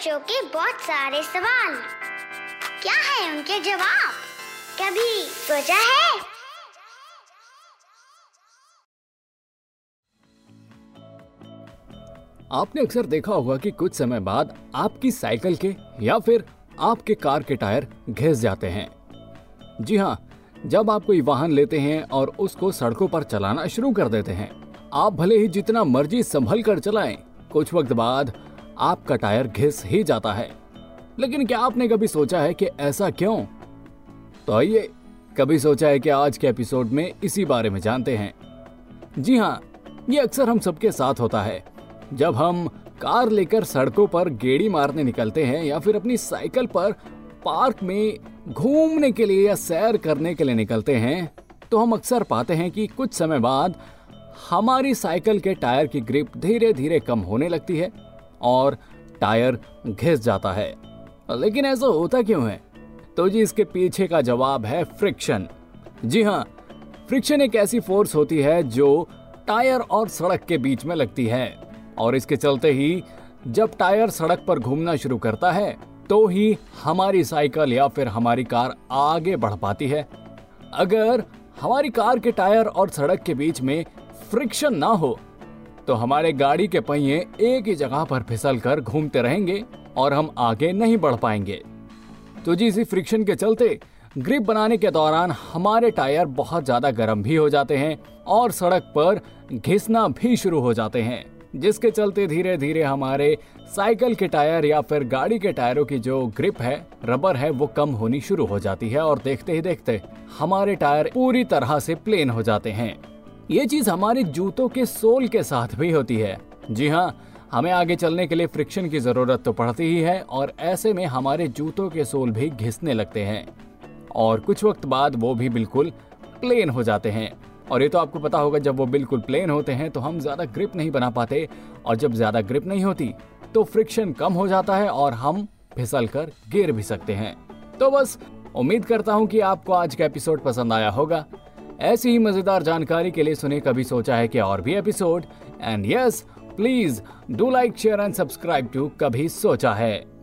बच्चों के बहुत सारे सवाल। क्या है उनके जवाब? कभी सोचा है? आपने अक्सर देखा होगा कि कुछ समय बाद आपकी साइकिल के या फिर आपके कार के टायर घिस जाते हैं। जी हाँ जब आप कोई वाहन लेते हैं और उसको सड़कों पर चलाना शुरू कर देते हैं, आप भले ही जितना मर्ज़ी संभल कर चलाएँ, कुछ वक्त बाद आपका टायर घिस ही जाता है। लेकिन क्या आपने कभी सोचा है कि ऐसा क्यों? तो आइए, कभी सोचा है कि आज के एपिसोड में इसी बारे में जानते हैं। जी हाँ ये अक्सर हम सबके साथ होता है। जब हम कार लेकर सड़कों पर गेड़ी मारने निकलते हैं या फिर अपनी साइकिल पर पार्क में घूमने के लिए या सैर करने के लिए निकलते हैं तो हम अक्सर पाते हैं कि कुछ समय बाद हमारी साइकिल के टायर की ग्रिप धीरे धीरे कम होने लगती है। और टायर घिस जाता है। लेकिन ऐसा होता क्यों है? तो जी इसके पीछे का जवाब है फ्रिक्शन। जी हाँ फ्रिक्शन एक ऐसी फोर्स होती है जो टायर और सड़क के बीच में लगती है। और इसके चलते ही जब टायर सड़क पर घूमना शुरू करता है तो ही हमारी साइकिल या फिर हमारी कार आगे बढ़ पाती है। अगर हमारी कार के टायर और सड़क के बीच में फ्रिक्शन ना हो तो हमारे गाड़ी के पहिए एक ही जगह पर फिसल कर घूमते रहेंगे और हम आगे नहीं बढ़ पाएँगे। तो जी, इसी फ्रिक्शन के चलते ग्रिप बनाने के दौरान हमारे टायर बहुत ज़्यादा गर्म भी हो जाते हैं और सड़क पर घिसना भी शुरू हो जाते हैं, जिसके चलते धीरे धीरे हमारे साइकिल के टायर या फिर गाड़ी के टायरों की जो ग्रिप है रबर है, वो कम होनी शुरू हो जाती है और देखते ही देखते हमारे टायर पूरी तरह से प्लेन हो जाते हैं। ये चीज़ हमारे जूतों के सोल के साथ भी होती है। जी हाँ हमें आगे चलने के लिए फ्रिक्शन की ज़रूरत तो पड़ती ही है और ऐसे में हमारे जूतों के सोल भी घिसने लगते हैं। और कुछ वक्त बाद वो भी बिल्कुल प्लेन हो जाते हैं। और ये तो आपको पता होगा, जब वो बिल्कुल प्लेन होते हैं तो हम ज़्यादा ग्रिप नहीं बना पाते और जब ज़्यादा ग्रिप नहीं होती तो फ्रिक्शन कम हो जाता है और हम फिसल कर गिर भी सकते हैं। तो बस, उम्मीद करता हूँ कि आपको आज का एपिसोड पसंद आया होगा। ऐसी ही मज़ेदार जानकारी के लिए सुने कभी सोचा है कि और भी episode. And yes please do like share and subscribe to कभी सोचा है।